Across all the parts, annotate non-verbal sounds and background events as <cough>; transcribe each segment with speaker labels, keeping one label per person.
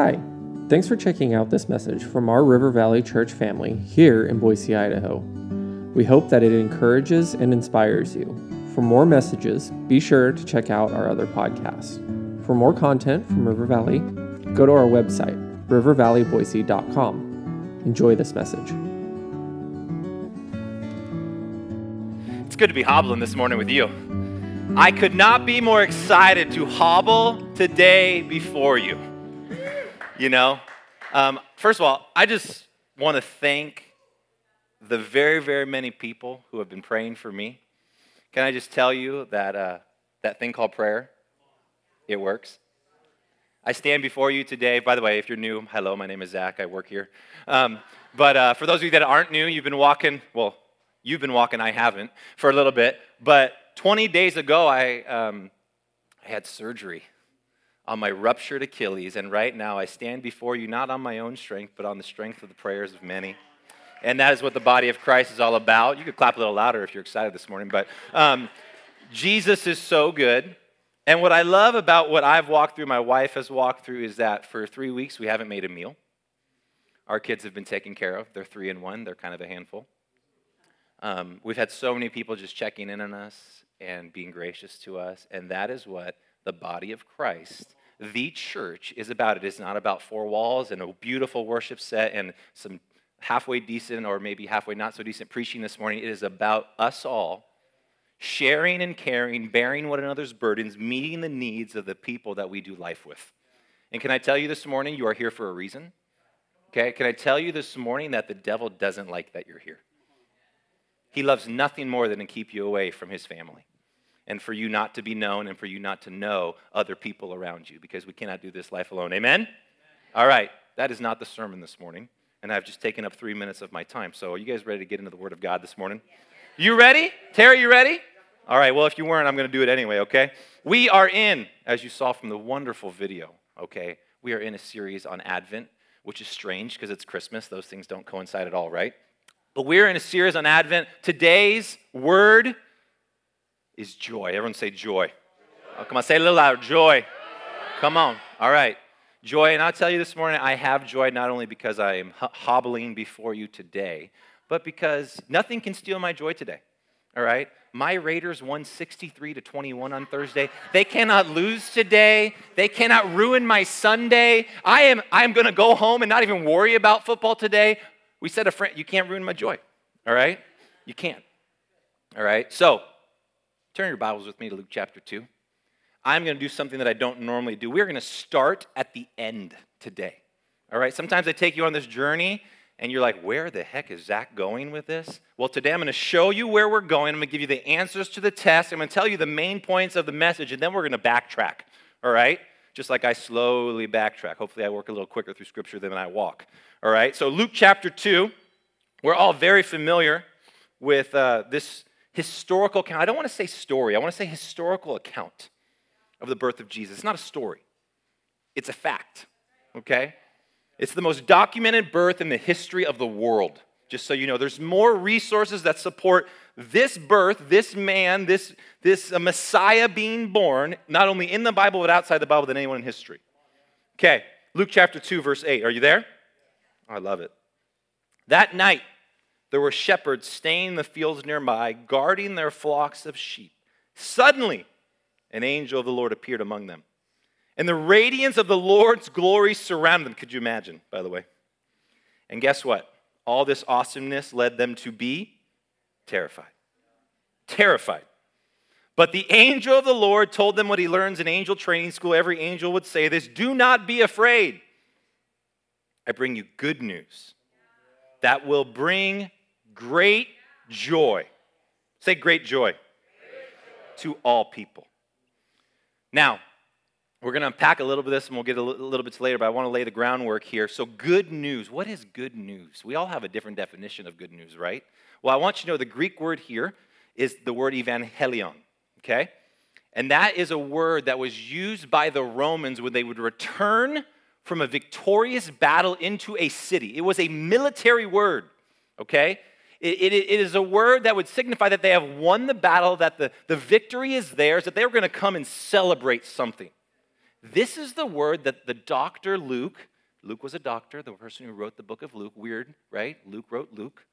Speaker 1: Hi, thanks for checking out this message from our River Valley Church family here in Boise, Idaho. We hope that it encourages and inspires you. For more messages, be sure to check out our other podcasts. For more content from River Valley, go to our website, rivervalleyboise.com. Enjoy this message.
Speaker 2: It's good to be hobbling this morning with you. I could not be more excited to hobble today before you. You know, um, first of all, I just want to thank the very, very many people who have been praying for me. Can I just tell you that uh, that thing called prayer, it works. I stand before you today. By the way, if you're new, hello, my name is Zach. I work here. Um, but uh, for those of you that aren't new, you've been walking, well, you've been walking, I haven't, for a little bit. But 20 days ago, I, um, I had surgery on my ruptured Achilles, and right now I stand before you not on my own strength, but on the strength of the prayers of many. And that is what the body of Christ is all about. You could clap a little louder if you're excited this morning, but um, Jesus is so good. And what I love about what I've walked through, my wife has walked through, is that for three weeks we haven't made a meal. Our kids have been taken care of. They're three and one, they're kind of a handful. Um, we've had so many people just checking in on us and being gracious to us, and that is what the body of Christ the church is about. It is not about four walls and a beautiful worship set and some halfway decent or maybe halfway not so decent preaching this morning. It is about us all sharing and caring, bearing one another's burdens, meeting the needs of the people that we do life with. And can I tell you this morning, you are here for a reason? Okay, can I tell you this morning that the devil doesn't like that you're here? He loves nothing more than to keep you away from his family and for you not to be known and for you not to know other people around you because we cannot do this life alone. Amen? Amen? All right, that is not the sermon this morning, and I've just taken up three minutes of my time. So, are you guys ready to get into the Word of God this morning? You ready? Terry, you ready? All right, well, if you weren't, I'm going to do it anyway, okay? We are in, as you saw from the wonderful video, okay? We are in a series on Advent, which is strange because it's Christmas. Those things don't coincide at all, right? But we're in a series on Advent. Today's word is joy. Everyone say joy. Oh, come on, say it a little louder. Joy. Come on. All right. Joy. And I'll tell you this morning, I have joy not only because I am hobbling before you today, but because nothing can steal my joy today. All right? My Raiders won 63 to 21 on Thursday. They cannot lose today. They cannot ruin my Sunday. I am I am going to go home and not even worry about football today. We said a friend, you can't ruin my joy. All right? You can't. All right? So, Turn your Bibles with me to Luke chapter 2. I'm going to do something that I don't normally do. We're going to start at the end today. All right? Sometimes I take you on this journey and you're like, where the heck is Zach going with this? Well, today I'm going to show you where we're going. I'm going to give you the answers to the test. I'm going to tell you the main points of the message, and then we're going to backtrack. All right? Just like I slowly backtrack. Hopefully, I work a little quicker through Scripture than I walk. All right? So, Luke chapter 2, we're all very familiar with uh, this historical account. I don't want to say story, I want to say historical account of the birth of Jesus. It's not a story, it's a fact, okay? It's the most documented birth in the history of the world. Just so you know, there's more resources that support this birth, this man, this, this uh, Messiah being born, not only in the Bible but outside the Bible than anyone in history. Okay, Luke chapter 2, verse 8. Are you there? I love it. That night, there were shepherds staying in the fields nearby, guarding their flocks of sheep. Suddenly, an angel of the Lord appeared among them. And the radiance of the Lord's glory surrounded them. Could you imagine, by the way? And guess what? All this awesomeness led them to be terrified. Terrified. But the angel of the Lord told them what he learns in angel training school. Every angel would say this Do not be afraid. I bring you good news that will bring great joy. Say great joy, great joy. to all people. Now, we're going to unpack a little bit of this and we'll get a little bit later, but I want to lay the groundwork here. So, good news. What is good news? We all have a different definition of good news, right? Well, I want you to know the Greek word here is the word evangelion, okay? And that is a word that was used by the Romans when they would return from a victorious battle into a city. It was a military word, okay? It, it, it is a word that would signify that they have won the battle, that the, the victory is theirs, that they were going to come and celebrate something. This is the word that the doctor Luke, Luke was a doctor, the person who wrote the book of Luke, weird, right? Luke wrote Luke.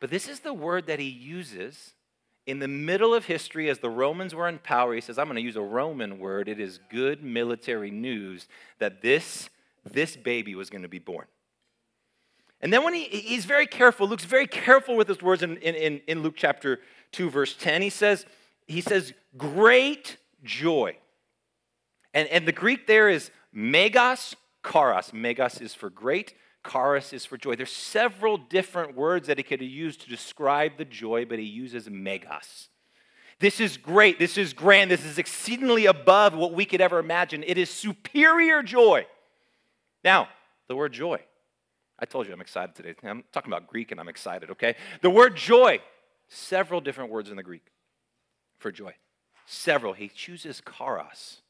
Speaker 2: But this is the word that he uses in the middle of history as the Romans were in power. He says, I'm going to use a Roman word. It is good military news that this, this baby was going to be born. And then when he, he's very careful, Luke's very careful with his words in, in, in Luke chapter 2, verse 10. He says, he says, great joy. And, and the Greek there is megas charos. Megas is for great, charis is for joy. There's several different words that he could have used to describe the joy, but he uses megas. This is great. This is grand. This is exceedingly above what we could ever imagine. It is superior joy. Now, the word joy. I told you I'm excited today. I'm talking about Greek and I'm excited, okay? The word joy, several different words in the Greek for joy. Several. He chooses charos.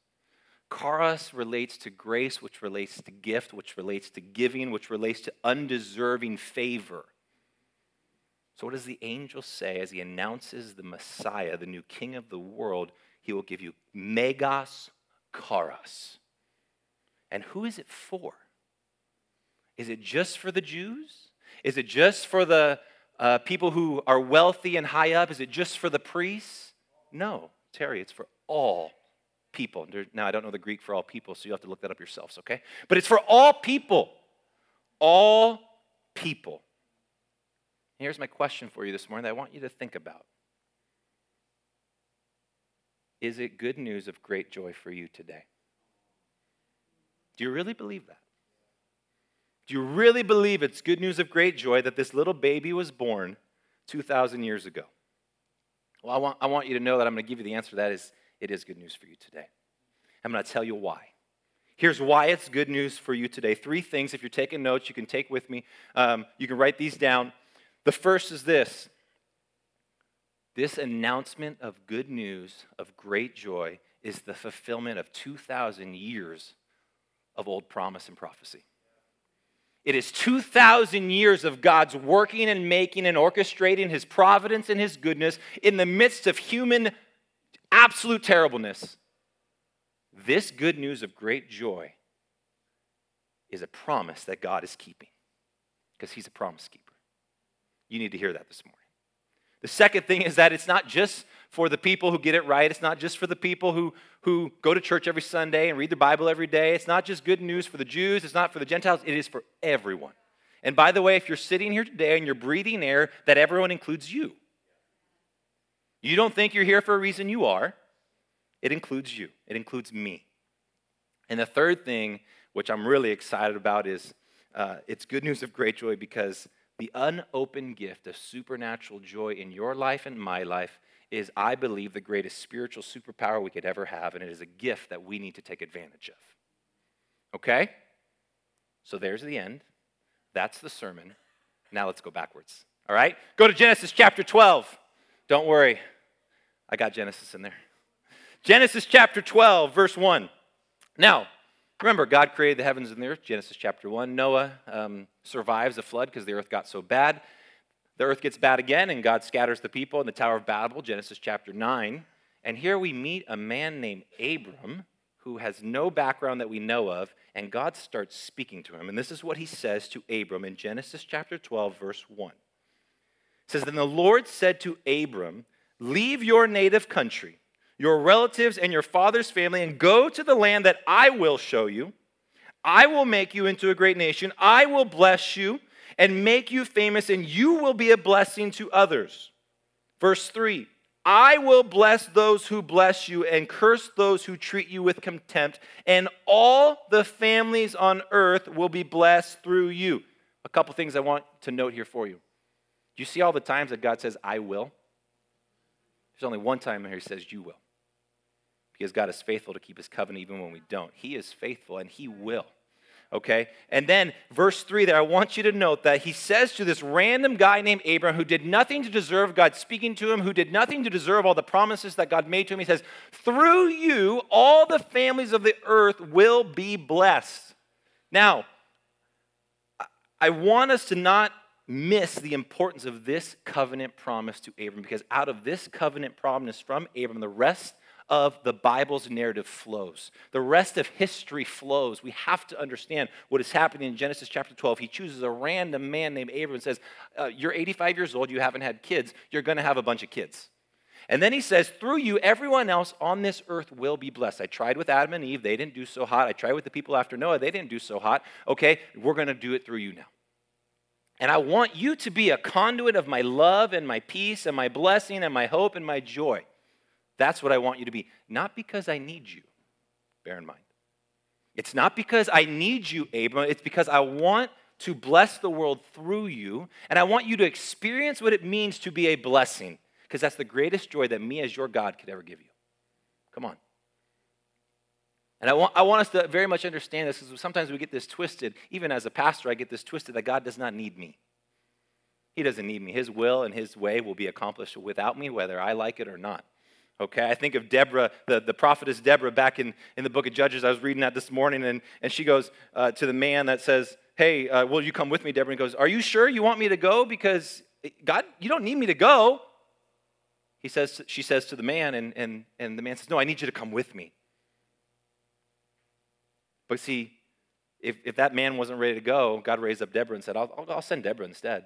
Speaker 2: Charis relates to grace, which relates to gift, which relates to giving, which relates to undeserving favor. So, what does the angel say as he announces the Messiah, the new king of the world? He will give you megas charis. And who is it for? Is it just for the Jews? Is it just for the uh, people who are wealthy and high up? Is it just for the priests? No, Terry, it's for all people. Now, I don't know the Greek for all people, so you have to look that up yourselves, okay? But it's for all people. All people. Here's my question for you this morning that I want you to think about Is it good news of great joy for you today? Do you really believe that? Do you really believe it's good news of great joy that this little baby was born 2,000 years ago? Well, I want, I want you to know that I'm going to give you the answer to that is it is good news for you today. I'm going to tell you why. Here's why it's good news for you today. Three things. If you're taking notes, you can take with me. Um, you can write these down. The first is this this announcement of good news, of great joy, is the fulfillment of 2,000 years of old promise and prophecy. It is 2,000 years of God's working and making and orchestrating his providence and his goodness in the midst of human absolute terribleness, this good news of great joy is a promise that God is keeping because He's a promise keeper. You need to hear that this morning. The second thing is that it's not just for the people who get it right. It's not just for the people who, who go to church every Sunday and read the Bible every day. It's not just good news for the Jews. It's not for the Gentiles. It is for everyone. And by the way, if you're sitting here today and you're breathing air, that everyone includes you. You don't think you're here for a reason, you are. It includes you, it includes me. And the third thing, which I'm really excited about, is uh, it's good news of great joy because the unopened gift of supernatural joy in your life and my life is, I believe, the greatest spiritual superpower we could ever have, and it is a gift that we need to take advantage of. Okay? So there's the end. That's the sermon. Now let's go backwards. All right? Go to Genesis chapter 12. Don't worry, I got Genesis in there. Genesis chapter 12, verse 1. Now, remember, God created the heavens and the earth, Genesis chapter 1. Noah um, survives the flood because the earth got so bad. The earth gets bad again, and God scatters the people in the Tower of Babel, Genesis chapter 9. And here we meet a man named Abram who has no background that we know of, and God starts speaking to him. And this is what he says to Abram in Genesis chapter 12, verse 1. It says, Then the Lord said to Abram, Leave your native country, your relatives, and your father's family, and go to the land that I will show you. I will make you into a great nation. I will bless you and make you famous, and you will be a blessing to others. Verse 3 I will bless those who bless you and curse those who treat you with contempt, and all the families on earth will be blessed through you. A couple things I want to note here for you. Do you see all the times that God says, I will? There's only one time here he says, You will. Because God is faithful to keep his covenant even when we don't. He is faithful and he will. Okay? And then verse 3 there, I want you to note that he says to this random guy named Abraham who did nothing to deserve God speaking to him, who did nothing to deserve all the promises that God made to him, he says, Through you, all the families of the earth will be blessed. Now, I want us to not miss the importance of this covenant promise to Abram because out of this covenant promise from Abram, the rest of the Bible's narrative flows. The rest of history flows. We have to understand what is happening in Genesis chapter 12. He chooses a random man named Abram and says, uh, You're 85 years old, you haven't had kids, you're going to have a bunch of kids. And then he says, Through you, everyone else on this earth will be blessed. I tried with Adam and Eve, they didn't do so hot. I tried with the people after Noah, they didn't do so hot. Okay, we're going to do it through you now. And I want you to be a conduit of my love and my peace and my blessing and my hope and my joy. That's what I want you to be. Not because I need you, bear in mind. It's not because I need you, Abram. It's because I want to bless the world through you, and I want you to experience what it means to be a blessing, because that's the greatest joy that me as your God could ever give you. Come on. And I want, I want us to very much understand this because sometimes we get this twisted. Even as a pastor, I get this twisted that God does not need me. He doesn't need me. His will and His way will be accomplished without me, whether I like it or not. Okay, I think of Deborah, the, the prophetess Deborah, back in, in the book of Judges. I was reading that this morning, and, and she goes uh, to the man that says, Hey, uh, will you come with me, Deborah? And goes, Are you sure you want me to go? Because God, you don't need me to go. He says, she says to the man, and, and, and the man says, No, I need you to come with me. But see, if, if that man wasn't ready to go, God raised up Deborah and said, I'll, I'll send Deborah instead.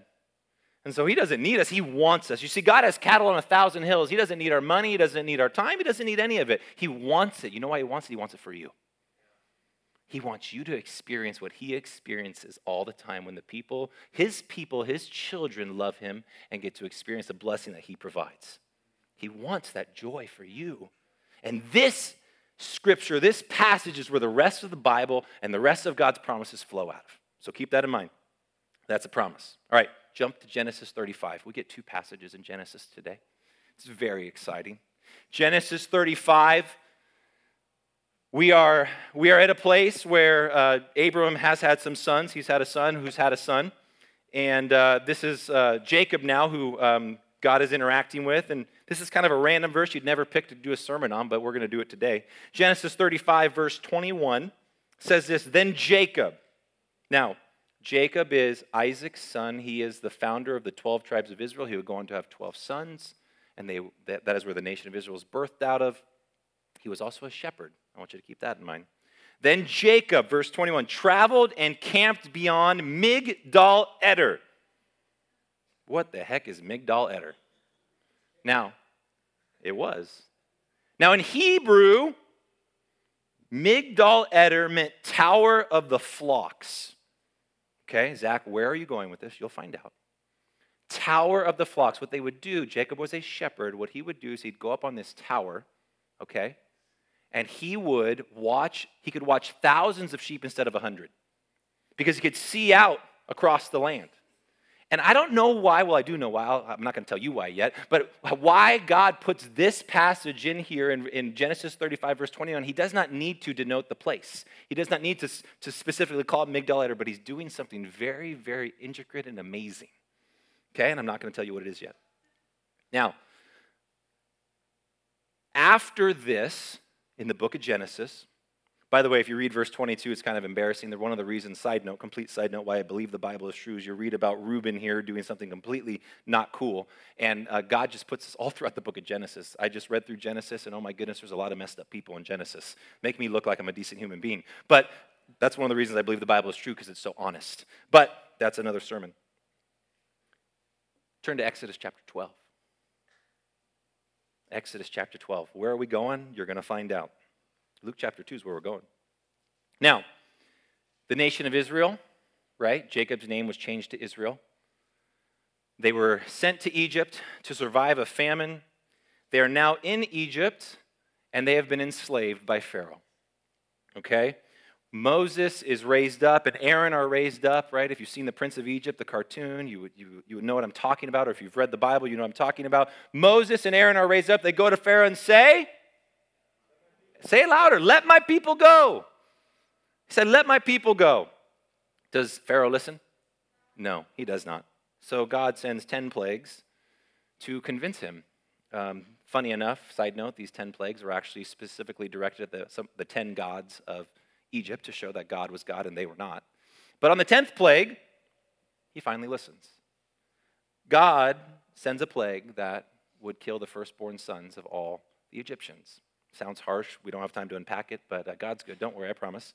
Speaker 2: And so he doesn't need us, he wants us. You see, God has cattle on a thousand hills. He doesn't need our money, he doesn't need our time, he doesn't need any of it. He wants it. You know why he wants it? He wants it for you. He wants you to experience what he experiences all the time when the people, his people, his children love him and get to experience the blessing that he provides. He wants that joy for you. And this scripture, this passage is where the rest of the Bible and the rest of God's promises flow out of. So keep that in mind. That's a promise. All right, jump to Genesis 35. We get two passages in Genesis today. It's very exciting. Genesis 35. We are, we are at a place where uh, Abram has had some sons. He's had a son who's had a son. And uh, this is uh, Jacob now, who um, God is interacting with. And this is kind of a random verse you'd never pick to do a sermon on, but we're going to do it today. Genesis 35, verse 21 says this Then Jacob. Now, Jacob is Isaac's son. He is the founder of the 12 tribes of Israel. He would go on to have 12 sons, and they, that, that is where the nation of Israel is birthed out of. He was also a shepherd. I want you to keep that in mind. Then Jacob, verse 21, traveled and camped beyond Migdal Eder. What the heck is Migdal Eder? Now, it was. Now, in Hebrew, Migdal Eder meant tower of the flocks. Okay, Zach, where are you going with this? You'll find out. Tower of the flocks. What they would do, Jacob was a shepherd. What he would do is he'd go up on this tower, okay, and he would watch, he could watch thousands of sheep instead of a hundred because he could see out across the land. And I don't know why, well, I do know why, I'm not going to tell you why yet, but why God puts this passage in here in, in, Genesis 35, verse 21, he does not need to denote the place. He does not need to, to specifically call it Migdal Eder, but he's doing something very, very intricate and amazing. Okay, and I'm not going to tell you what it is yet. Now, after this, in the book of Genesis, by the way, if you read verse 22, it's kind of embarrassing. One of the reasons, side note, complete side note, why I believe the Bible is true is you read about Reuben here doing something completely not cool. And uh, God just puts this all <laughs> throughout the book of Genesis. I just read through Genesis, and oh my goodness, there's a lot of messed up people in Genesis. Make me look like I'm a decent human being. But that's one of the reasons I believe the Bible is true because it's so honest. But that's another sermon. Turn to Exodus chapter 12. Exodus chapter 12. Where are we going? You're going to find out. Luke chapter 2 is where we're going. Now, the nation of Israel, right? Jacob's name was changed to Israel. They were sent to Egypt to survive a famine. They are now in Egypt and they have been enslaved by Pharaoh. Okay? Moses is raised up and Aaron are raised up, right? If you've seen the Prince of Egypt, the cartoon, you would, you, you would know what I'm talking about. Or if you've read the Bible, you know what I'm talking about. Moses and Aaron are raised up. They go to Pharaoh and say, Say it louder. Let my people go. He said, Let my people go. Does Pharaoh listen? No, he does not. So God sends 10 plagues to convince him. Um, funny enough, side note, these 10 plagues were actually specifically directed at the, some, the 10 gods of Egypt to show that God was God and they were not. But on the 10th plague, he finally listens. God sends a plague that would kill the firstborn sons of all the Egyptians. Sounds harsh. We don't have time to unpack it, but uh, God's good. Don't worry, I promise.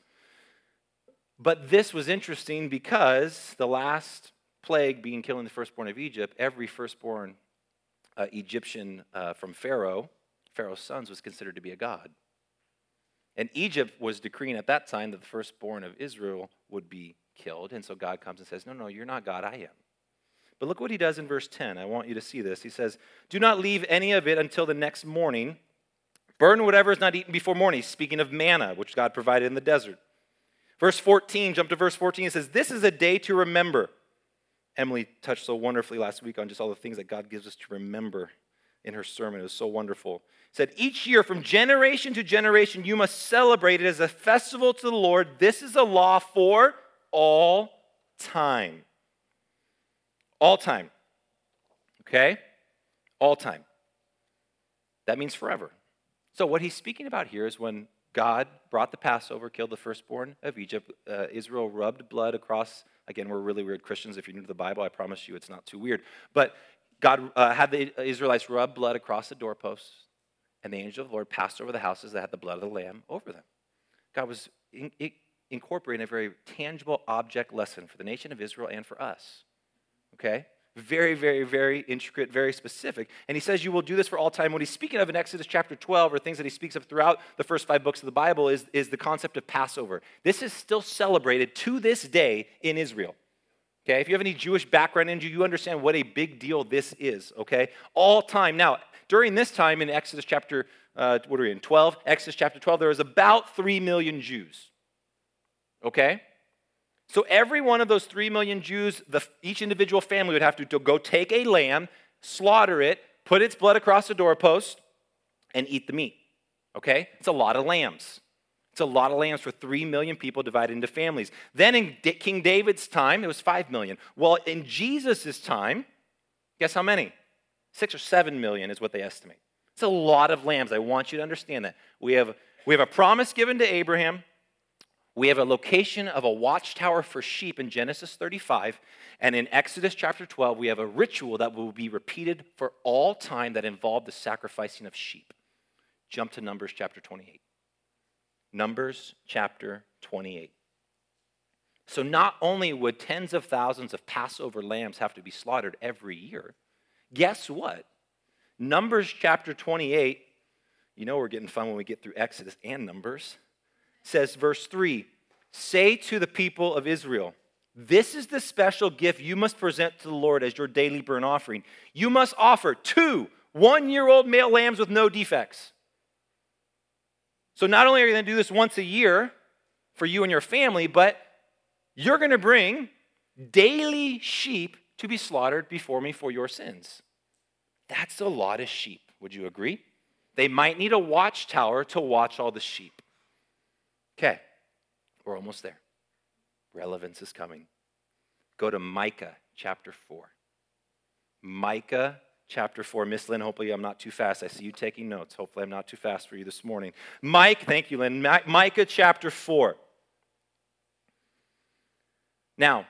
Speaker 2: But this was interesting because the last plague being killing the firstborn of Egypt, every firstborn uh, Egyptian uh, from Pharaoh, Pharaoh's sons, was considered to be a god. And Egypt was decreeing at that time that the firstborn of Israel would be killed. And so God comes and says, No, no, you're not God, I am. But look what he does in verse 10. I want you to see this. He says, Do not leave any of it until the next morning. Burn whatever is not eaten before morning, speaking of manna, which God provided in the desert. Verse 14, jump to verse 14, it says, This is a day to remember. Emily touched so wonderfully last week on just all the things that God gives us to remember in her sermon. It was so wonderful. It said, Each year, from generation to generation, you must celebrate it as a festival to the Lord. This is a law for all time. All time. Okay? All time. That means forever. So, what he's speaking about here is when God brought the Passover, killed the firstborn of Egypt. Uh, Israel rubbed blood across. Again, we're really weird Christians. If you're new to the Bible, I promise you it's not too weird. But God uh, had the Israelites rub blood across the doorposts, and the angel of the Lord passed over the houses that had the blood of the lamb over them. God was in, in, incorporating a very tangible object lesson for the nation of Israel and for us. Okay? Very, very, very intricate, very specific. And he says, You will do this for all time. What he's speaking of in Exodus chapter 12, or things that he speaks of throughout the first five books of the Bible, is, is the concept of Passover. This is still celebrated to this day in Israel. Okay, if you have any Jewish background in you, you understand what a big deal this is, okay? All time. Now, during this time in Exodus chapter, uh, what are we in, 12? Exodus chapter 12, there was about 3 million Jews, okay? So every one of those three million Jews, the, each individual family would have to, to go take a lamb, slaughter it, put its blood across the doorpost, and eat the meat. Okay? It's a lot of lambs. It's a lot of lambs for three million people divided into families. Then in D- King David's time, it was five million. Well, in Jesus' time, guess how many? Six or seven million is what they estimate. It's a lot of lambs. I want you to understand that. We have, we have a promise given to Abraham we have a location of a watchtower for sheep in Genesis 35. And in Exodus chapter 12, we have a ritual that will be repeated for all time that involved the sacrificing of sheep. Jump to Numbers chapter 28. Numbers chapter 28. So, not only would tens of thousands of Passover lambs have to be slaughtered every year, guess what? Numbers chapter 28, you know we're getting fun when we get through Exodus and Numbers says, verse 3 Say to the people of Israel, this is the special gift you must present to the Lord as your daily burnt offering. You must offer two one year old male lambs with no defects. So, not only are you going to do this once a year for you and your family, but you're going to bring daily sheep to be slaughtered before me for your sins. That's a lot of sheep. Would you agree? They might need a watchtower to watch all the sheep. Okay, we're almost there. Relevance is coming. Go to Micah chapter 4. Micah chapter 4. Miss Lynn, hopefully I'm not too fast. I see you taking notes. Hopefully I'm not too fast for you this morning. Mike, thank you, Lynn. Micah chapter 4. Now,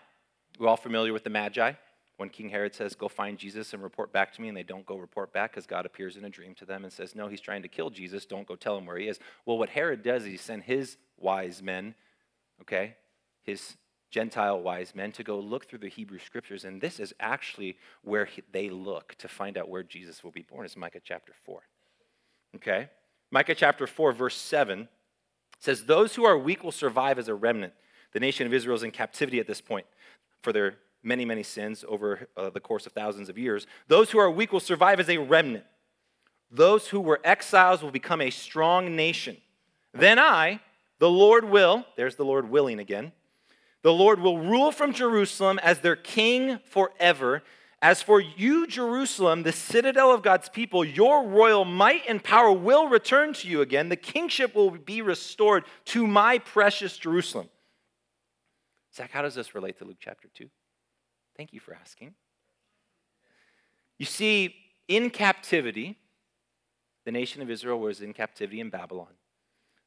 Speaker 2: we're all familiar with the Magi when King Herod says, Go find Jesus and report back to me, and they don't go report back because God appears in a dream to them and says, No, he's trying to kill Jesus. Don't go tell him where he is. Well, what Herod does is he sends his wise men, okay, his Gentile wise men, to go look through the Hebrew scriptures. And this is actually where he, they look to find out where Jesus will be born. It's Micah chapter 4. Okay? Micah chapter 4, verse 7 says, Those who are weak will survive as a remnant. The nation of Israel is in captivity at this point for their many, many sins over uh, the course of thousands of years. Those who are weak will survive as a remnant. Those who were exiles will become a strong nation. Then I, the Lord will, there's the Lord willing again, the Lord will rule from Jerusalem as their king forever. As for you, Jerusalem, the citadel of God's people, your royal might and power will return to you again. The kingship will be restored to my precious Jerusalem. Zach, how does this relate to Luke chapter 2? Thank you for asking. You see, in captivity, the nation of Israel was in captivity in Babylon.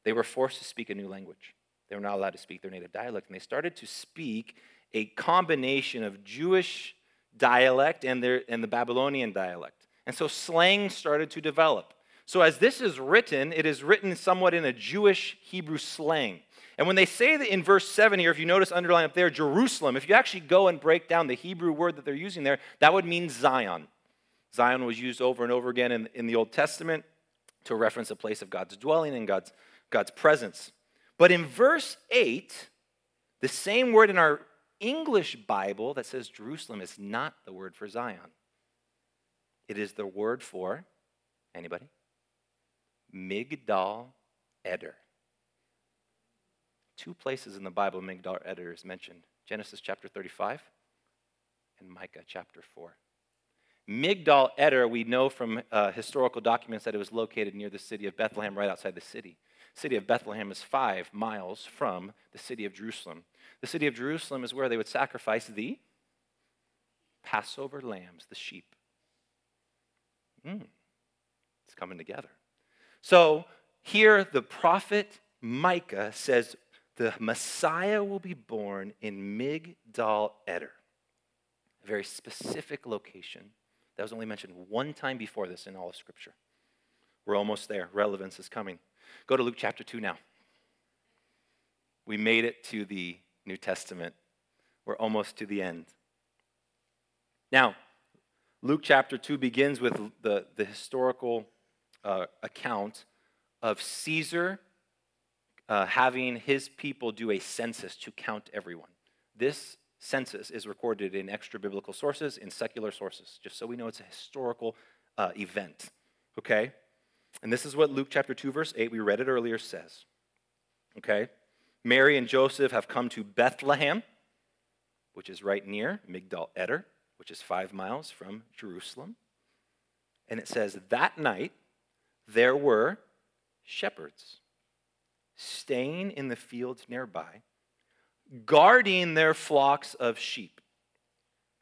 Speaker 2: They were forced to speak a new language. They were not allowed to speak their native dialect, and they started to speak a combination of Jewish dialect and, their, and the Babylonian dialect. And so slang started to develop. So, as this is written, it is written somewhat in a Jewish Hebrew slang. And when they say that in verse 7 here, if you notice underline up there, Jerusalem, if you actually go and break down the Hebrew word that they're using there, that would mean Zion. Zion was used over and over again in, in the Old Testament to reference a place of God's dwelling and God's, God's presence. But in verse 8, the same word in our English Bible that says Jerusalem is not the word for Zion. It is the word for, anybody? Migdal Eder. Two places in the Bible Migdal Eder is mentioned Genesis chapter 35 and Micah chapter 4. Migdal Eder, we know from uh, historical documents that it was located near the city of Bethlehem, right outside the city. City of Bethlehem is five miles from the city of Jerusalem. The city of Jerusalem is where they would sacrifice the Passover lambs, the sheep. Mm, it's coming together. So here the prophet Micah says the Messiah will be born in Migdal Eder, a very specific location that was only mentioned one time before this in all of Scripture. We're almost there. Relevance is coming. Go to Luke chapter 2 now. We made it to the New Testament. We're almost to the end. Now, Luke chapter 2 begins with the, the historical uh, account of Caesar uh, having his people do a census to count everyone. This census is recorded in extra biblical sources, in secular sources, just so we know it's a historical uh, event. Okay? And this is what Luke chapter 2, verse 8, we read it earlier, says. Okay? Mary and Joseph have come to Bethlehem, which is right near Migdal Eder, which is five miles from Jerusalem. And it says, That night there were shepherds staying in the fields nearby guarding their flocks of sheep.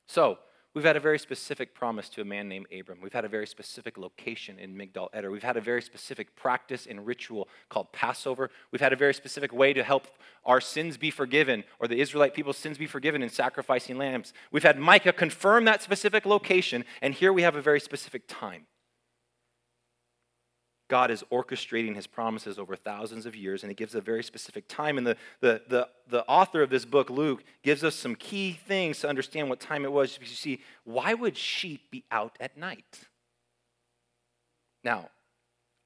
Speaker 2: So, we've had a very specific promise to a man named Abram. We've had a very specific location in Migdal Eder. We've had a very specific practice and ritual called Passover. We've had a very specific way to help our sins be forgiven, or the Israelite people's sins be forgiven in sacrificing lambs. We've had Micah confirm that specific location, and here we have a very specific time. God is orchestrating his promises over thousands of years, and he gives a very specific time. And the, the, the, the author of this book, Luke, gives us some key things to understand what time it was. Because You see, why would sheep be out at night? Now,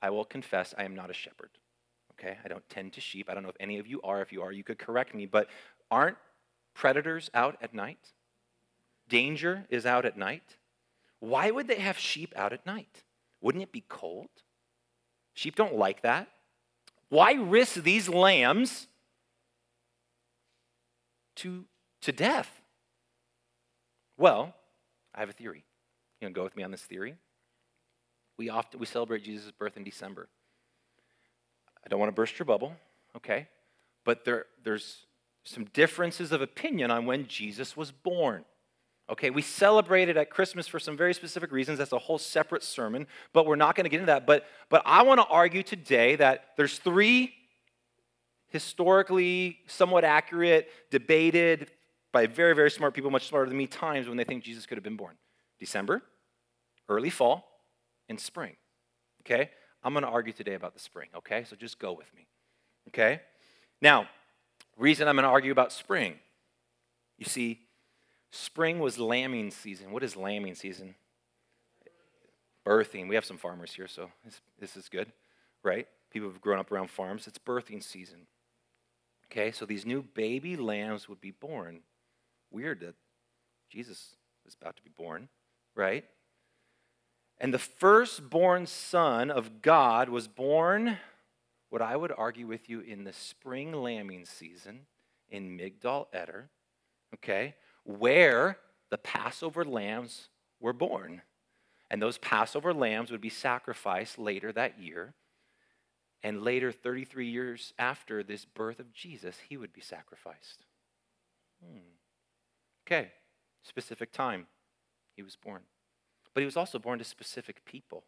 Speaker 2: I will confess I am not a shepherd. Okay? I don't tend to sheep. I don't know if any of you are. If you are, you could correct me. But aren't predators out at night? Danger is out at night. Why would they have sheep out at night? Wouldn't it be cold? Sheep don't like that. Why risk these lambs to, to death? Well, I have a theory. You gonna go with me on this theory? We often we celebrate Jesus' birth in December. I don't want to burst your bubble, okay? But there, there's some differences of opinion on when Jesus was born. Okay, we celebrate it at Christmas for some very specific reasons. That's a whole separate sermon, but we're not going to get into that. But, but I want to argue today that there's three historically somewhat accurate, debated by very, very smart people, much smarter than me, times when they think Jesus could have been born December, early fall, and spring. Okay? I'm going to argue today about the spring, okay? So just go with me. Okay? Now, reason I'm going to argue about spring. You see, Spring was lambing season. What is lambing season? Birthing. We have some farmers here, so this, this is good, right? People have grown up around farms. It's birthing season. Okay, so these new baby lambs would be born. Weird that Jesus was about to be born, right? And the firstborn son of God was born, what I would argue with you, in the spring lambing season in Migdal Eder, okay? Where the Passover lambs were born. And those Passover lambs would be sacrificed later that year. And later, 33 years after this birth of Jesus, he would be sacrificed. Hmm. Okay, specific time he was born. But he was also born to specific people.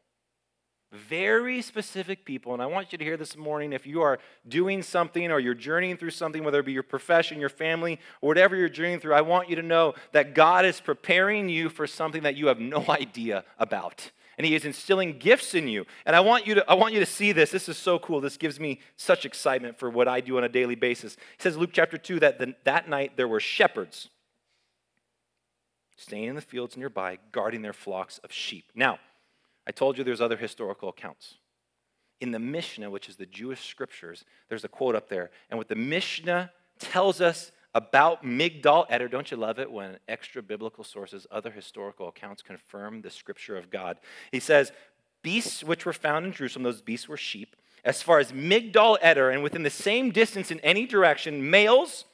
Speaker 2: Very specific people. And I want you to hear this morning if you are doing something or you're journeying through something, whether it be your profession, your family, or whatever you're journeying through, I want you to know that God is preparing you for something that you have no <laughs> idea about. and He is instilling gifts in you. And I want you to, I want you to see this. This is so cool. This gives me such excitement for what I do on a daily basis. He says, Luke chapter 2, that the, that night there were shepherds staying in the fields nearby, guarding their flocks of sheep. Now, I told you there's other historical accounts. In the Mishnah, which is the Jewish scriptures, there's a quote up there. And what the Mishnah tells us about Migdal Eder. Don't you love it when extra biblical sources, other historical accounts confirm the scripture of God? He says, Beasts which were found in Jerusalem, those beasts were sheep. As far as Migdal Eder, and within the same distance in any direction, males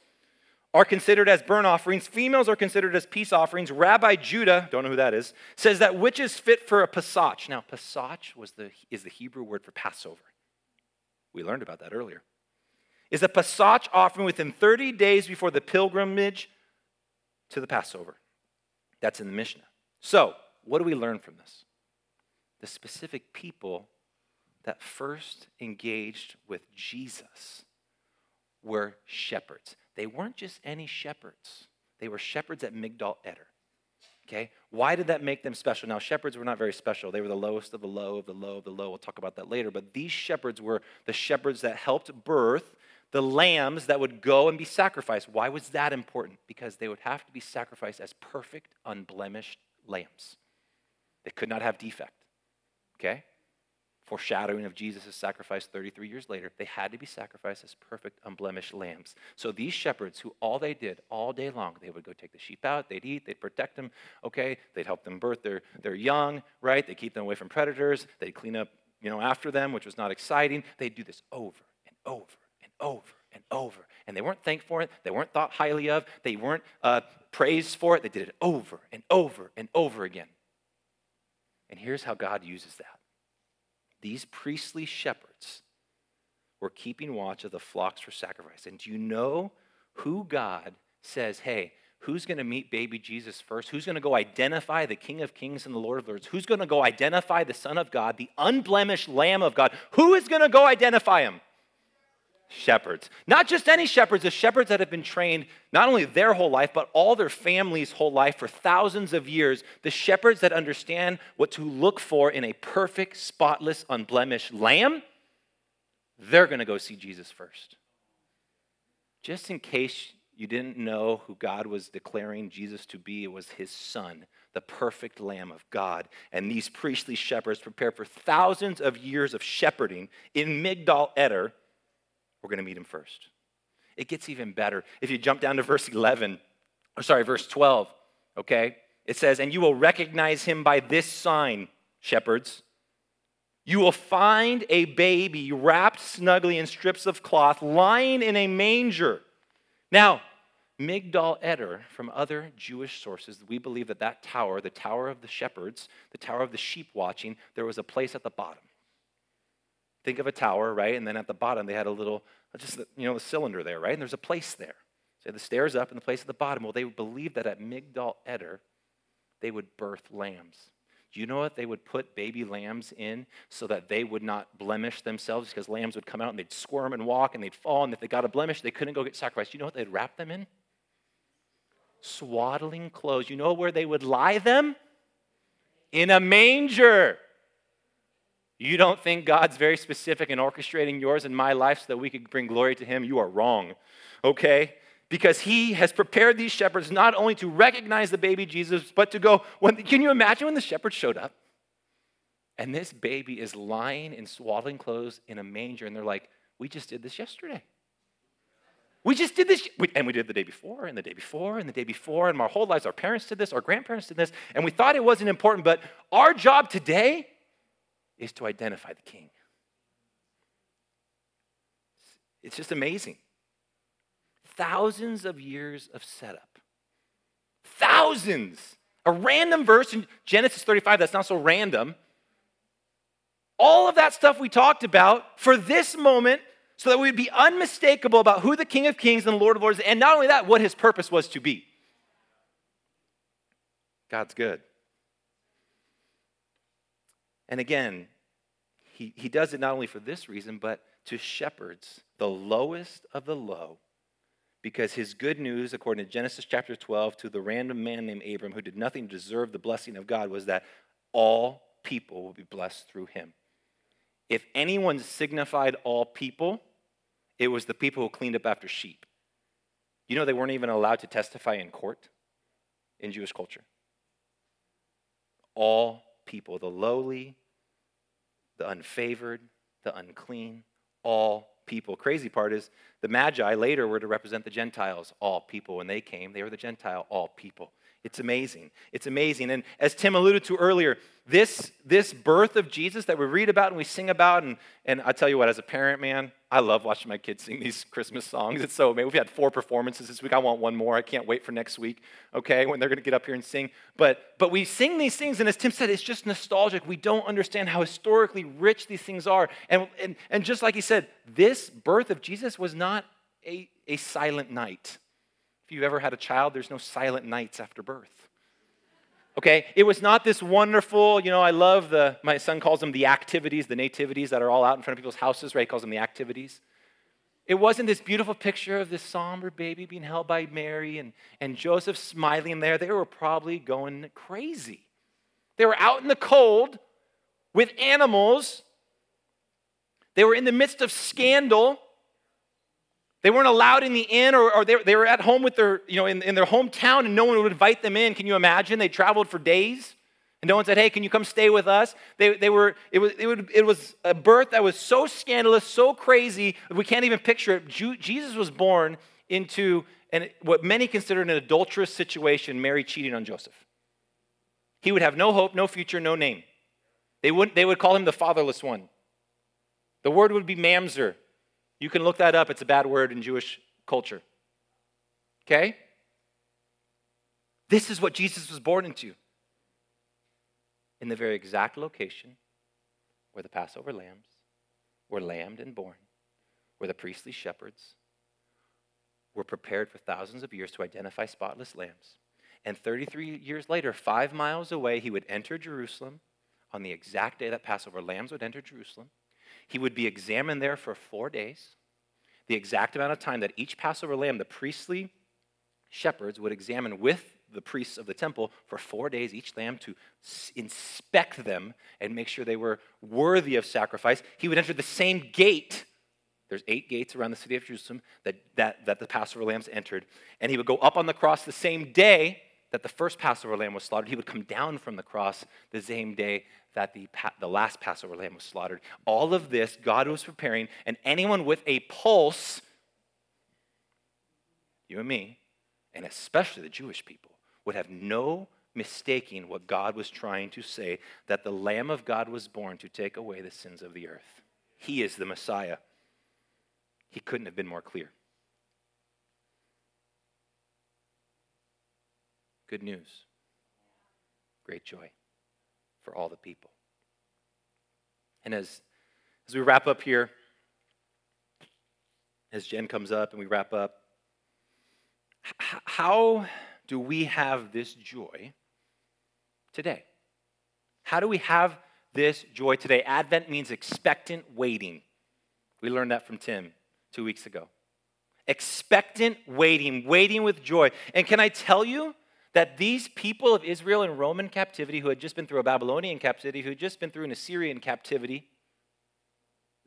Speaker 2: are considered as burnt offerings, females are considered as peace offerings. Rabbi Judah, don't know who that is, says that which is fit for a Pesach. Now, Pesach was the, is the Hebrew word for Passover. We learned about that earlier is a Pesach offering within 30 days before the pilgrimage to the Passover. That's in the Mishnah. So, what do we learn from this? The specific people that first engaged with Jesus were shepherds. They weren't just any shepherds, they were shepherds at Migdal Eder. Okay? Why did that make them special? Now, shepherds were not very special. They were the lowest of the low of the low of the low. We'll talk about that later. But these shepherds were the shepherds that helped birth the lambs that would go and be sacrificed. Why was that important? Because they would have to be sacrificed as perfect, unblemished lambs. They could not have defect. Okay? Foreshadowing of Jesus' sacrifice 33 years later, they had to be sacrificed as perfect, unblemished lambs. So these shepherds, who all they did all day long, they would go take the sheep out, they'd eat, they'd protect them, okay? They'd help them birth their, their young, right? They'd keep them away from predators, they'd clean up, you know, after them, which was not exciting. They'd do this over and over and over and over. And they weren't thanked for it, they weren't thought highly of, they weren't uh, praised for it. They did it over and over and over again. And here's how God uses that these priestly shepherds were keeping watch of the flocks for sacrifice. And do you know who God says, hey, who's going to meet baby Jesus first? Who's going to go identify the King of Kings and the Lord of Lords? Who's going to go identify the Son of God, the unblemished Lamb of God? Who is going to go identify him? Shepherds. Not just any shepherds, the shepherds that have been trained not only their whole life, but all their family's whole life for thousands of years. The shepherds that understand what to look for in a perfect, spotless, unblemished lamb, they're going to go see Jesus first. Just in case you didn't know who God was declaring Jesus to be, it was his son, the perfect Lamb of God. And these priestly shepherds prepare for thousands of years of shepherding in Migdal Eder we're going to meet him first. It gets even better. If you jump down to verse 11, or sorry, verse 12, okay? It says, And you will recognize him by this sign, shepherds. You will find a baby wrapped snugly in strips of cloth, lying in a manger. Now, Migdal Eder, from other Jewish sources, we believe that that tower, the tower of the shepherds, the tower of the sheep watching, there was a place at the bottom. Think of a tower, right? And then at the bottom, they had a little, just, you know, the cylinder there, right? And there's a place there. So the stairs up and the place at the bottom. Well, they believed that at Migdal Eder, they would birth lambs. Do you know what they would put baby lambs in so that they would not blemish themselves? Because lambs would come out and they'd squirm and walk and they'd fall, and if they got a blemish, they couldn't go get sacrificed. Do You know what they'd wrap them in? Swaddling clothes. You know where they would lie them? In a manger. You don't think God's very specific in orchestrating yours and my life so that we could bring glory to Him? You are wrong, okay? Because He has prepared these shepherds not only to recognize the baby Jesus, but to go. When, can you imagine when the shepherds showed up? And this baby is lying in swaddling clothes in a manger, and they're like, We just did this yesterday. We just did this, and we did the day before, and the day before, and the day before, and our whole lives, our parents did this, our grandparents did this, and we thought it wasn't important, but our job today is to identify the king. It's just amazing. Thousands of years of setup. Thousands. A random verse in Genesis 35 that's not so random. All of that stuff we talked about for this moment so that we'd be unmistakable about who the King of Kings and Lord of Lords and not only that, what his purpose was to be. God's good. And again, he, he does it not only for this reason, but to shepherds, the lowest of the low, because his good news, according to Genesis chapter 12, to the random man named Abram who did nothing to deserve the blessing of God, was that all people will be blessed through him. If anyone signified all people, it was the people who cleaned up after sheep. You know, they weren't even allowed to testify in court in Jewish culture. All people, the lowly, the unfavored, the unclean, all people. Crazy part is the Magi later were to represent the Gentiles, all people. When they came, they were the Gentile, all people. It's amazing. It's amazing. And as Tim alluded to earlier, this, this birth of Jesus that we read about and we sing about, and, and I tell you what, as a parent, man, I love watching my kids sing these Christmas songs. It's so amazing. We've had four performances this week. I want one more. I can't wait for next week, okay, when they're going to get up here and sing. But, but we sing these things, and as Tim said, it's just nostalgic. We don't understand how historically rich these things are. And, and, and just like he said, this birth of Jesus was not a, a silent night. If you've ever had a child, there's no silent nights after birth. Okay, it was not this wonderful, you know, I love the, my son calls them the activities, the nativities that are all out in front of people's houses, right? He calls them the activities. It wasn't this beautiful picture of this somber baby being held by Mary and, and Joseph smiling there. They were probably going crazy. They were out in the cold with animals. They were in the midst of scandal. They weren't allowed in the inn, or, or they, they were at home with their, you know, in, in their hometown, and no one would invite them in. Can you imagine? They traveled for days, and no one said, "Hey, can you come stay with us?" They, they were. It was. It, would, it was a birth that was so scandalous, so crazy, we can't even picture it. Jesus was born into an, what many considered an adulterous situation. Mary cheating on Joseph. He would have no hope, no future, no name. They would. They would call him the fatherless one. The word would be mamzer, you can look that up, it's a bad word in Jewish culture. Okay? This is what Jesus was born into. In the very exact location where the Passover lambs were lambed and born, where the priestly shepherds were prepared for thousands of years to identify spotless lambs. And 33 years later, five miles away, he would enter Jerusalem on the exact day that Passover lambs would enter Jerusalem. He would be examined there for four days, the exact amount of time that each Passover lamb, the priestly shepherds, would examine with the priests of the temple for four days each lamb to inspect them and make sure they were worthy of sacrifice. He would enter the same gate. There's eight gates around the city of Jerusalem that, that, that the Passover lambs entered. And he would go up on the cross the same day that the first Passover lamb was slaughtered, he would come down from the cross the same day that the, the last Passover lamb was slaughtered. All of this God was preparing, and anyone with a pulse, you and me, and especially the Jewish people, would have no mistaking what God was trying to say that the Lamb of God was born to take away the sins of the earth. He is the Messiah. He couldn't have been more clear. Good news. Great joy for all the people. And as, as we wrap up here, as Jen comes up and we wrap up, h- how do we have this joy today? How do we have this joy today? Advent means expectant waiting. We learned that from Tim two weeks ago. Expectant waiting, waiting with joy. And can I tell you, that these people of Israel in Roman captivity, who had just been through a Babylonian captivity, who had just been through an Assyrian captivity,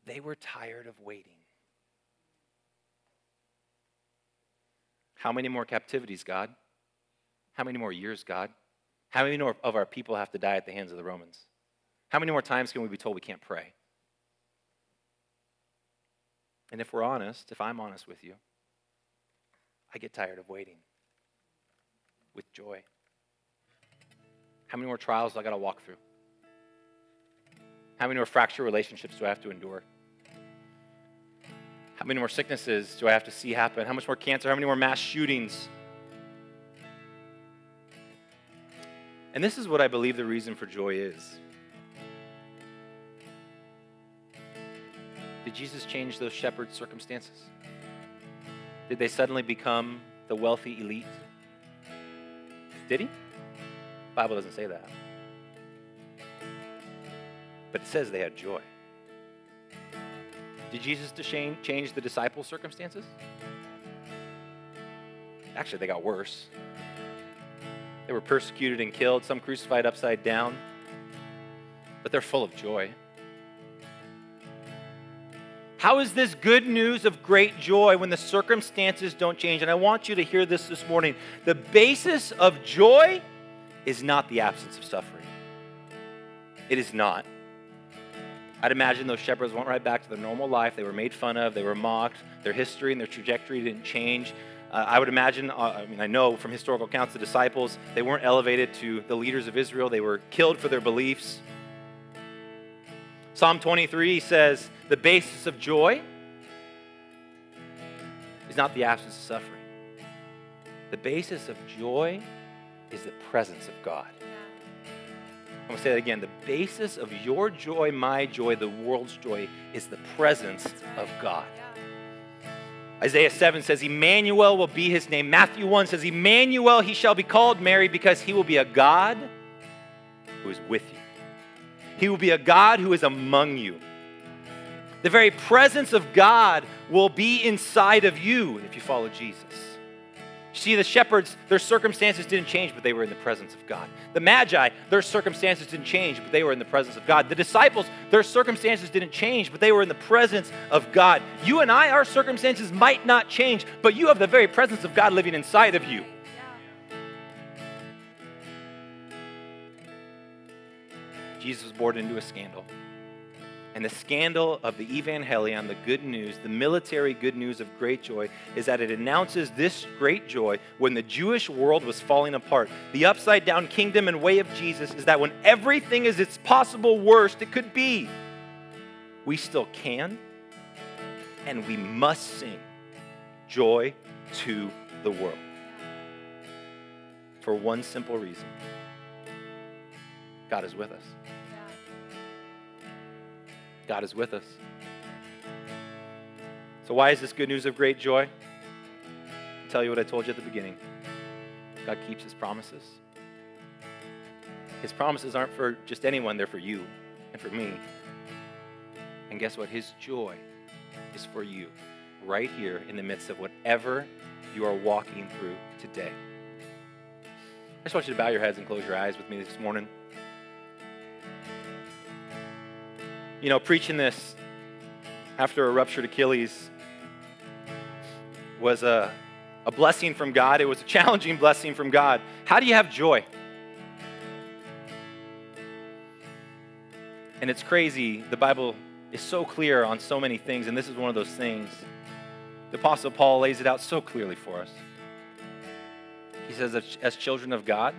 Speaker 2: they were tired of waiting. How many more captivities, God? How many more years, God? How many more of our people have to die at the hands of the Romans? How many more times can we be told we can't pray? And if we're honest, if I'm honest with you, I get tired of waiting with joy. How many more trials do I got to walk through? How many more fractured relationships do I have to endure? How many more sicknesses do I have to see happen? How much more cancer? How many more mass shootings? And this is what I believe the reason for joy is. Did Jesus change those shepherds' circumstances? Did they suddenly become the wealthy elite? Did he? Bible doesn't say that. But it says they had joy. Did Jesus change the disciples' circumstances? Actually, they got worse. They were persecuted and killed, some crucified upside down. but they're full of joy. How is this good news of great joy when the circumstances don't change? And I want you to hear this this morning. The basis of joy is not the absence of suffering. It is not. I'd imagine those shepherds went right back to their normal life. They were made fun of, they were mocked, their history and their trajectory didn't change. Uh, I would imagine, uh, I mean, I know from historical accounts, the disciples, they weren't elevated to the leaders of Israel, they were killed for their beliefs. Psalm 23 says, The basis of joy is not the absence of suffering. The basis of joy is the presence of God. I'm going to say that again. The basis of your joy, my joy, the world's joy is the presence of God. Isaiah 7 says, Emmanuel will be his name. Matthew 1 says, Emmanuel, he shall be called Mary because he will be a God who is with you. He will be a God who is among you. The very presence of God will be inside of you if you follow Jesus. See, the shepherds, their circumstances didn't change, but they were in the presence of God. The Magi, their circumstances didn't change, but they were in the presence of God. The disciples, their circumstances didn't change, but they were in the presence of God. You and I, our circumstances might not change, but you have the very presence of God living inside of you. Jesus was born into a scandal. And the scandal of the evangelion, the good news, the military good news of great joy, is that it announces this great joy when the Jewish world was falling apart. The upside down kingdom and way of Jesus is that when everything is its possible worst it could be, we still can and we must sing joy to the world. For one simple reason God is with us. God is with us. So, why is this good news of great joy? I'll tell you what I told you at the beginning God keeps his promises. His promises aren't for just anyone, they're for you and for me. And guess what? His joy is for you right here in the midst of whatever you are walking through today. I just want you to bow your heads and close your eyes with me this morning. You know, preaching this after a ruptured Achilles was a, a blessing from God. It was a challenging blessing from God. How do you have joy? And it's crazy. The Bible is so clear on so many things, and this is one of those things. The Apostle Paul lays it out so clearly for us. He says, as children of God,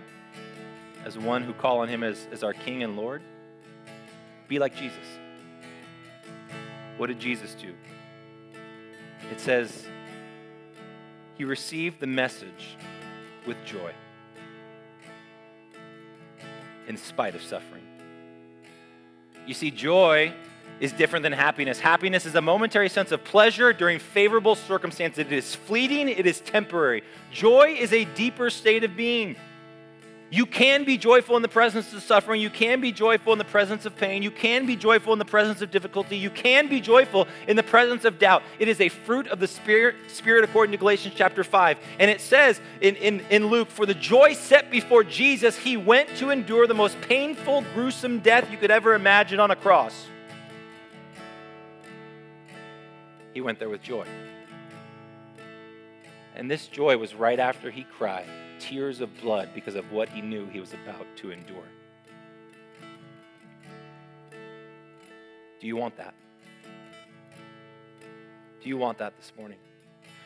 Speaker 2: as one who call on him as, as our King and Lord, be like Jesus. What did Jesus do? It says, He received the message with joy in spite of suffering. You see, joy is different than happiness. Happiness is a momentary sense of pleasure during favorable circumstances. It is fleeting, it is temporary. Joy is a deeper state of being. You can be joyful in the presence of suffering. You can be joyful in the presence of pain. You can be joyful in the presence of difficulty. You can be joyful in the presence of doubt. It is a fruit of the Spirit, Spirit according to Galatians chapter 5. And it says in, in, in Luke, For the joy set before Jesus, he went to endure the most painful, gruesome death you could ever imagine on a cross. He went there with joy. And this joy was right after he cried tears of blood because of what he knew he was about to endure. Do you want that? Do you want that this morning?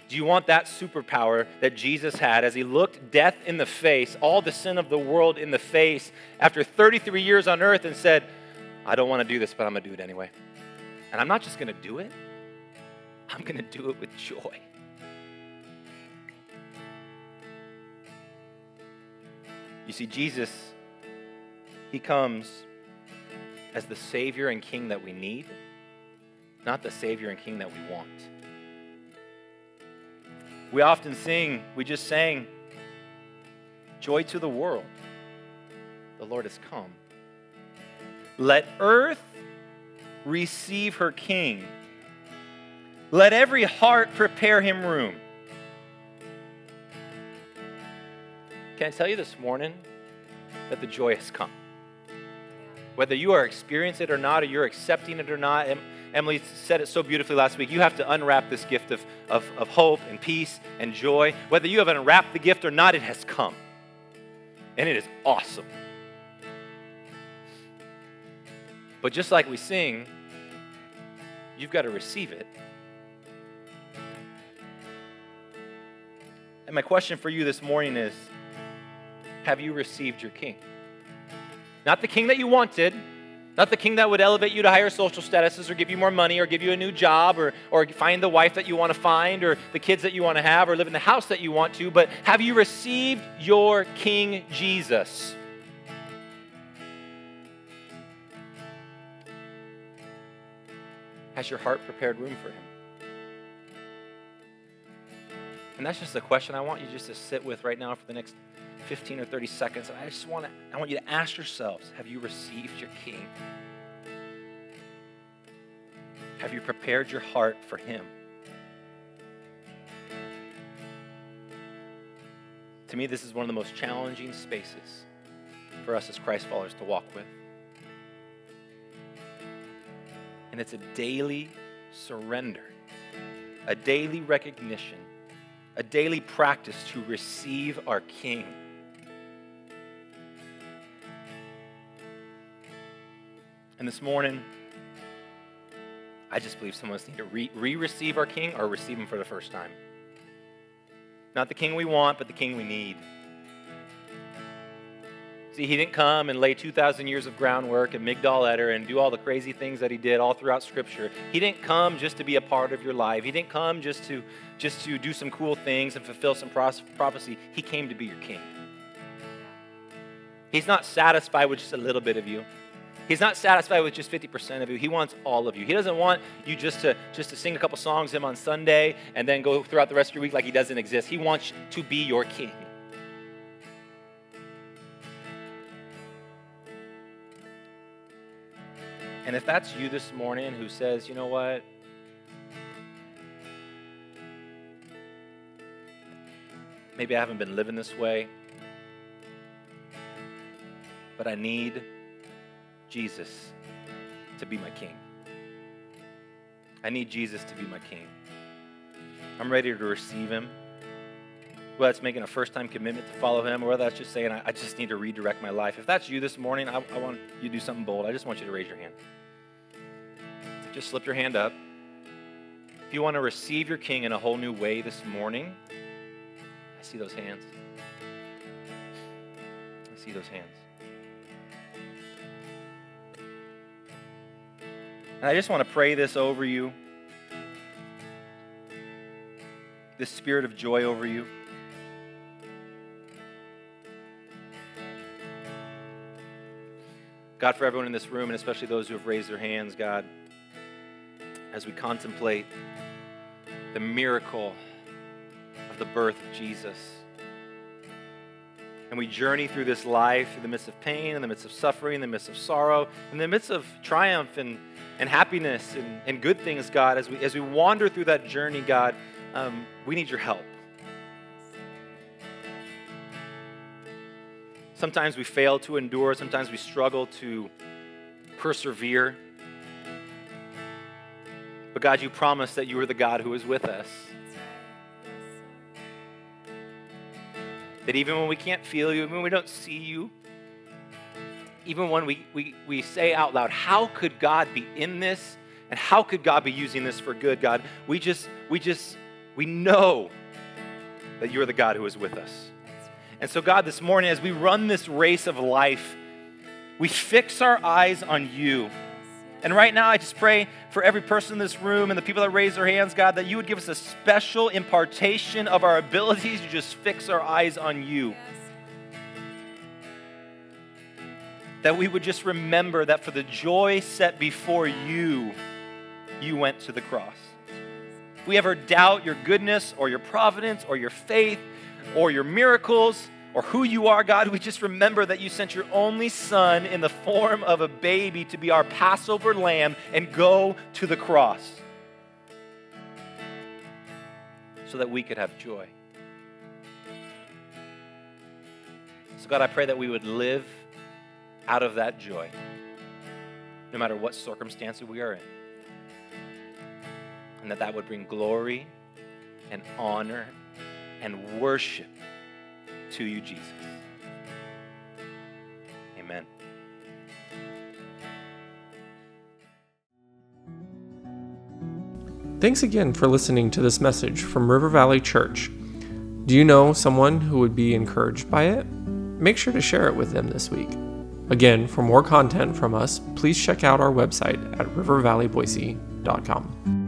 Speaker 2: Do you want that superpower that Jesus had as he looked death in the face, all the sin of the world in the face, after 33 years on earth and said, I don't want to do this, but I'm going to do it anyway. And I'm not just going to do it, I'm going to do it with joy. You see, Jesus, He comes as the Savior and King that we need, not the Savior and King that we want. We often sing, we just sang, Joy to the world. The Lord has come. Let earth receive her King. Let every heart prepare him room. Can I tell you this morning that the joy has come? whether you are experiencing it or not, or you're accepting it or not. Emily said it so beautifully last week. You have to unwrap this gift of, of, of hope and peace and joy. Whether you have unwrapped the gift or not, it has come. And it is awesome. But just like we sing, you've got to receive it. And my question for you this morning is Have you received your king? Not the king that you wanted, not the king that would elevate you to higher social statuses or give you more money or give you a new job or, or find the wife that you want to find or the kids that you want to have or live in the house that you want to, but have you received your King Jesus? Has your heart prepared room for him? And that's just a question I want you just to sit with right now for the next 15 or 30 seconds. I just want to, I want you to ask yourselves, have you received your king? Have you prepared your heart for him? To me, this is one of the most challenging spaces for us as Christ followers to walk with. And it's a daily surrender, a daily recognition, a daily practice to receive our King. And this morning, I just believe some of us need to re receive our King or receive Him for the first time. Not the King we want, but the King we need. See, He didn't come and lay 2,000 years of groundwork and Migdal Eder and do all the crazy things that He did all throughout Scripture. He didn't come just to be a part of your life. He didn't come just to, just to do some cool things and fulfill some prophecy. He came to be your King. He's not satisfied with just a little bit of you. He's not satisfied with just 50% of you. He wants all of you. He doesn't want you just to just to sing a couple songs him on Sunday and then go throughout the rest of your week like he doesn't exist. He wants to be your king. And if that's you this morning who says, you know what? Maybe I haven't been living this way, but I need Jesus to be my king. I need Jesus to be my king. I'm ready to receive him. Whether that's making a first time commitment to follow him, or whether that's just saying, I, I, just need to redirect my life. If that's you this morning, I, I want you to do something bold. I just want you to raise your hand. Just slip your hand up. If you want to receive your king in a whole new way this morning, I see those hands. I see those hands. And I just want to pray this over you this spirit of joy over you. God, for everyone in this room, and especially those who have raised their hands, God, as we contemplate the miracle of the birth of Jesus. And we journey through this life in the midst of pain, in the midst of suffering, in the midst of sorrow, in the midst of triumph and and happiness and, and good things, God, as we, as we wander through that journey, God, um, we need your help. Sometimes we fail to endure, sometimes we struggle to persevere. But God, you promised that you are the God who is with us. That even when we can't feel you, even when we don't see you, even when we, we, we say out loud, how could God be in this? And how could God be using this for good, God? We just, we just, we know that you're the God who is with us. And so, God, this morning, as we run this race of life, we fix our eyes on you. And right now, I just pray for every person in this room and the people that raise their hands, God, that you would give us a special impartation of our abilities to just fix our eyes on you. that we would just remember that for the joy set before you, you went to the cross. If we ever doubt your goodness or your providence or your faith or your miracles or who you are, God, we just remember that you sent your only son in the form of a baby to be our Passover lamb and go to the cross so that we could have joy. So, God, I pray that we would live out of that joy. no matter what circumstances we are in. And that that would bring glory and honor and worship to you, Jesus. Amen.
Speaker 1: Thanks again for listening to this message from River Valley Church. Do you know someone who would be encouraged by it? Make sure to share it with them this week. Again, for more content from us, please check out our website at rivervalleyboise.com.